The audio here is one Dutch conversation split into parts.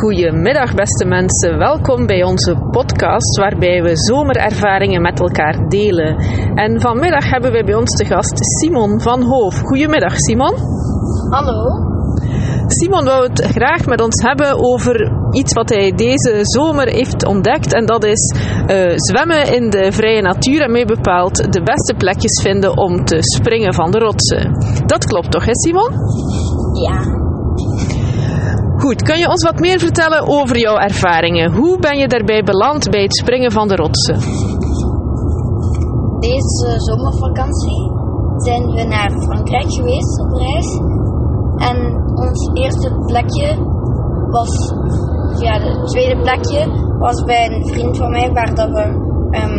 Goedemiddag beste mensen, welkom bij onze podcast waarbij we zomerervaringen met elkaar delen. En vanmiddag hebben we bij ons te gast Simon van Hoof. Goedemiddag Simon. Hallo. Simon wou het graag met ons hebben over iets wat hij deze zomer heeft ontdekt en dat is uh, zwemmen in de vrije natuur en mee bepaald de beste plekjes vinden om te springen van de rotsen. Dat klopt toch hè Simon? Ja. Goed, kun je ons wat meer vertellen over jouw ervaringen? Hoe ben je daarbij beland bij het springen van de rotsen? Deze zomervakantie zijn we naar Frankrijk geweest op reis. En ons eerste plekje was, ja, het tweede plekje was bij een vriend van mij waar, dat we, um,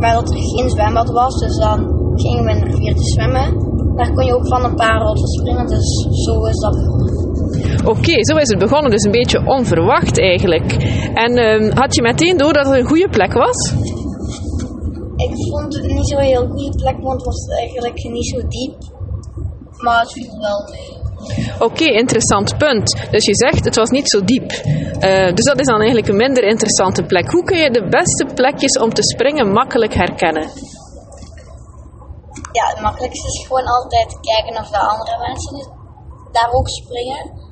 waar dat er geen zwembad was. Dus dan gingen we naar vier te zwemmen. Daar kon je ook van een paar rotsen springen, dus zo is dat Oké, zo is het begonnen, dus een beetje onverwacht eigenlijk. En uh, had je meteen door dat het een goede plek was? Ik vond het niet zo'n heel goede plek, want het was eigenlijk niet zo diep. Maar het viel wel mee. Oké, interessant punt. Dus je zegt het was niet zo diep. Uh, dus dat is dan eigenlijk een minder interessante plek. Hoe kun je de beste plekjes om te springen makkelijk herkennen? Ja, het makkelijkste is gewoon altijd kijken of de andere mensen daar ook springen.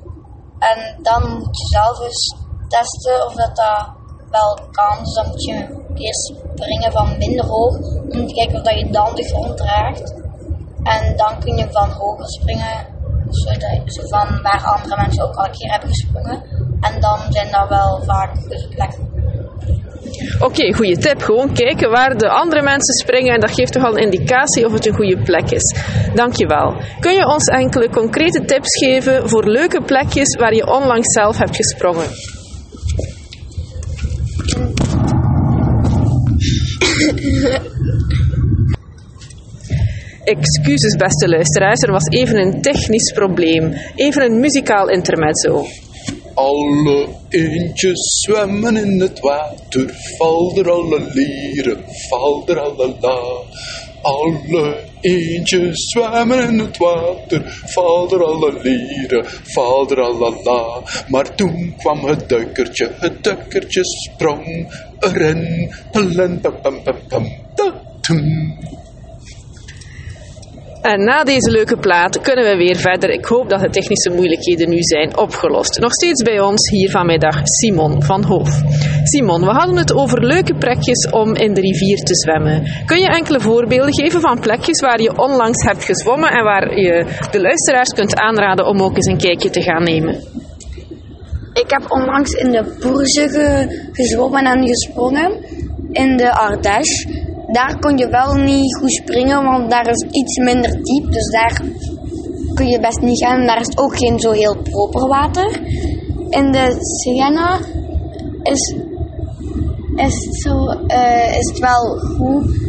En dan moet je zelf eens testen of dat, dat wel kan. Dus dan moet je eerst springen van minder hoog. Om te kijken of dat je dan de grond draagt. En dan kun je van hoger springen. Zo van waar andere mensen ook al een keer hebben gesprongen. En dan zijn dat wel vaak plekken. Oké, goede tip. Gewoon kijken waar de andere mensen springen en dat geeft toch al een indicatie of het een goede plek is. Dankjewel. Kun je ons enkele concrete tips geven voor leuke plekjes waar je onlangs zelf hebt gesprongen? Excuses, beste luisteraars, er was even een technisch probleem. Even een muzikaal intermezzo. Alle eendjes zwemmen in het water, val er alle lieren, val er alle la. Alle eendjes zwemmen in het water, val er alle lieren, val er alle la. Maar toen kwam het duikertje, het duikertje sprong erin, pam pam pam, en na deze leuke plaat kunnen we weer verder. Ik hoop dat de technische moeilijkheden nu zijn opgelost. Nog steeds bij ons hier vanmiddag Simon van Hoof. Simon, we hadden het over leuke plekjes om in de rivier te zwemmen. Kun je enkele voorbeelden geven van plekjes waar je onlangs hebt gezwommen en waar je de luisteraars kunt aanraden om ook eens een kijkje te gaan nemen? Ik heb onlangs in de Boerze gezwommen en gesprongen in de Ardèche daar kon je wel niet goed springen, want daar is iets minder diep. Dus daar kun je best niet gaan. Daar is ook geen zo heel proper water. In de Siena is, is, het zo, uh, is wel goed.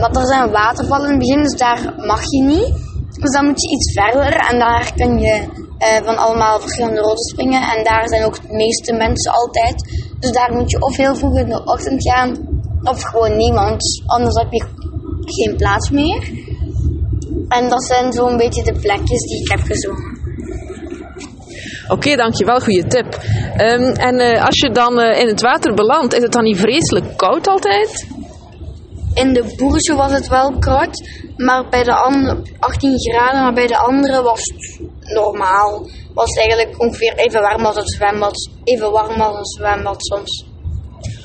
Want er zijn watervallen in het begin, dus daar mag je niet. Dus dan moet je iets verder en daar kun je uh, van allemaal verschillende routes springen. En daar zijn ook de meeste mensen altijd. Dus daar moet je of heel vroeg in de ochtend gaan of gewoon niemand, anders heb je geen plaats meer. En dat zijn zo'n beetje de plekjes die ik heb gezongen. Oké, okay, dankjewel, goede tip. Um, en uh, als je dan uh, in het water belandt, is het dan niet vreselijk koud altijd? In de boerse was het wel koud, maar bij de andere 18 graden, maar bij de andere was het normaal. Was het eigenlijk ongeveer even warm als een zwembad, even warm als een zwembad soms.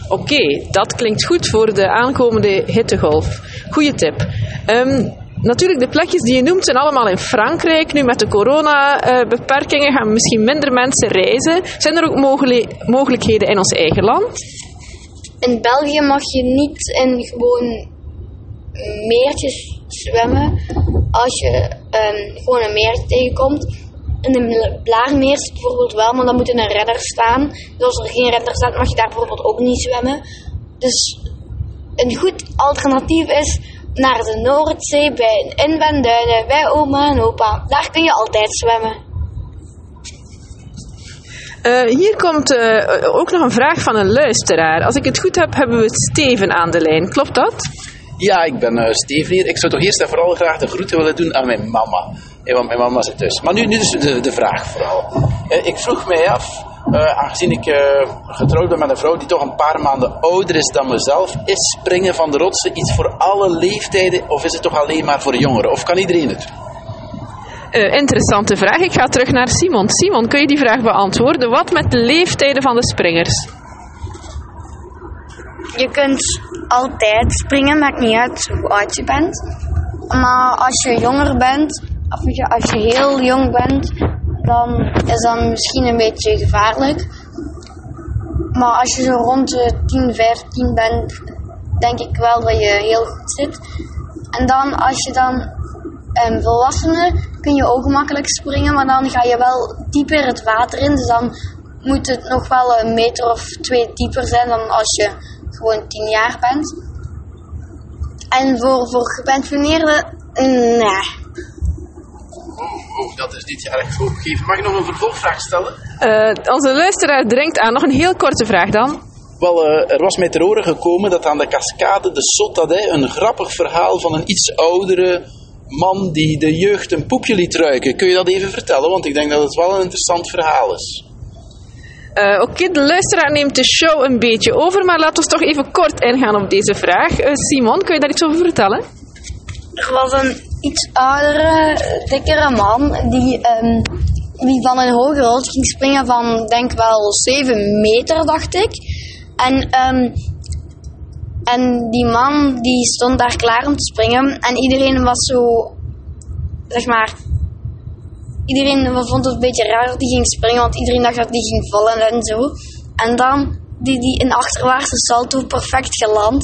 Oké, dat klinkt goed voor de aankomende hittegolf. Goeie tip. Um, natuurlijk, de plekjes die je noemt zijn allemaal in Frankrijk. Nu met de coronabeperkingen gaan misschien minder mensen reizen. Zijn er ook mogelijkheden in ons eigen land? In België mag je niet in gewoon meertjes zwemmen. Als je um, gewoon een meertje tegenkomt, in de Blaarmeers bijvoorbeeld wel, maar dan moet er een redder staan. Dus als er geen redder staat, mag je daar bijvoorbeeld ook niet zwemmen. Dus een goed alternatief is naar de Noordzee bij Inwenduinen, bij oma en opa. Daar kun je altijd zwemmen. Uh, hier komt uh, ook nog een vraag van een luisteraar. Als ik het goed heb, hebben we Steven aan de lijn. Klopt dat? Ja, ik ben uh, hier. Ik zou toch eerst en vooral graag de groeten willen doen aan mijn mama. want mijn mama zit thuis. Maar nu, nu dus de, de vraag vooral. ik vroeg mij af, eh, aangezien ik eh, getrouwd ben met een vrouw die toch een paar maanden ouder is dan mezelf, is springen van de rotsen iets voor alle leeftijden of is het toch alleen maar voor jongeren? Of kan iedereen het? Eh, interessante vraag. Ik ga terug naar Simon. Simon, kun je die vraag beantwoorden? Wat met de leeftijden van de springers? Je kunt altijd springen, maakt niet uit hoe oud je bent. Maar als je jonger bent, of als je, heel jong bent, dan is dat misschien een beetje gevaarlijk. Maar als je zo rond de 10, 15 bent, denk ik wel dat je heel goed zit. En dan als je dan um, volwassenen kun je ook makkelijk springen, maar dan ga je wel dieper het water in. Dus dan moet het nog wel een meter of twee dieper zijn dan als je gewoon 10 jaar bent. En voor, voor gepensioneerden, nee. Oh, oh, dat is niet erg hooggegeven. Mag ik nog een vervolgvraag stellen? Uh, onze luisteraar dringt aan. Nog een heel korte vraag dan. Wel, uh, er was mij ter oren gekomen dat aan de cascade de Sottadij een grappig verhaal van een iets oudere man die de jeugd een poepje liet ruiken. Kun je dat even vertellen? Want ik denk dat het wel een interessant verhaal is. Uh, Oké, de luisteraar neemt de show een beetje over, maar laten we toch even kort ingaan op deze vraag. Uh, Simon, kun je daar iets over vertellen? Er was een iets oudere, dikkere man die, um, die van een hoge rots ging springen van, denk wel, 7 meter, dacht ik. En, um, en die man die stond daar klaar om te springen en iedereen was zo, zeg maar, iedereen vond het een beetje raar dat hij ging springen, want iedereen dacht dat hij ging vallen en zo. En dan die, die in achterwaartse salto perfect geland.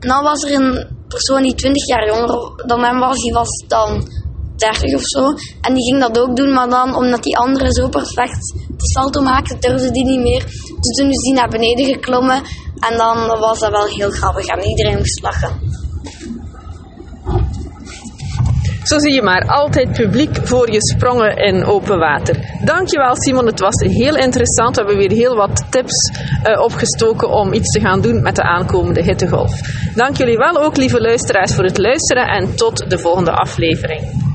En dan was er een persoon die 20 jaar jonger dan hem was, die was dan 30 of zo. En die ging dat ook doen, maar dan omdat die andere zo perfect de salto maakte, durfde die niet meer. Dus toen is die naar beneden geklommen en dan was dat wel heel grappig en iedereen moest lachen. Zo zie je maar, altijd publiek voor je sprongen in open water. Dankjewel Simon, het was heel interessant. We hebben weer heel wat tips uh, opgestoken om iets te gaan doen met de aankomende hittegolf. Dank jullie wel ook, lieve luisteraars, voor het luisteren en tot de volgende aflevering.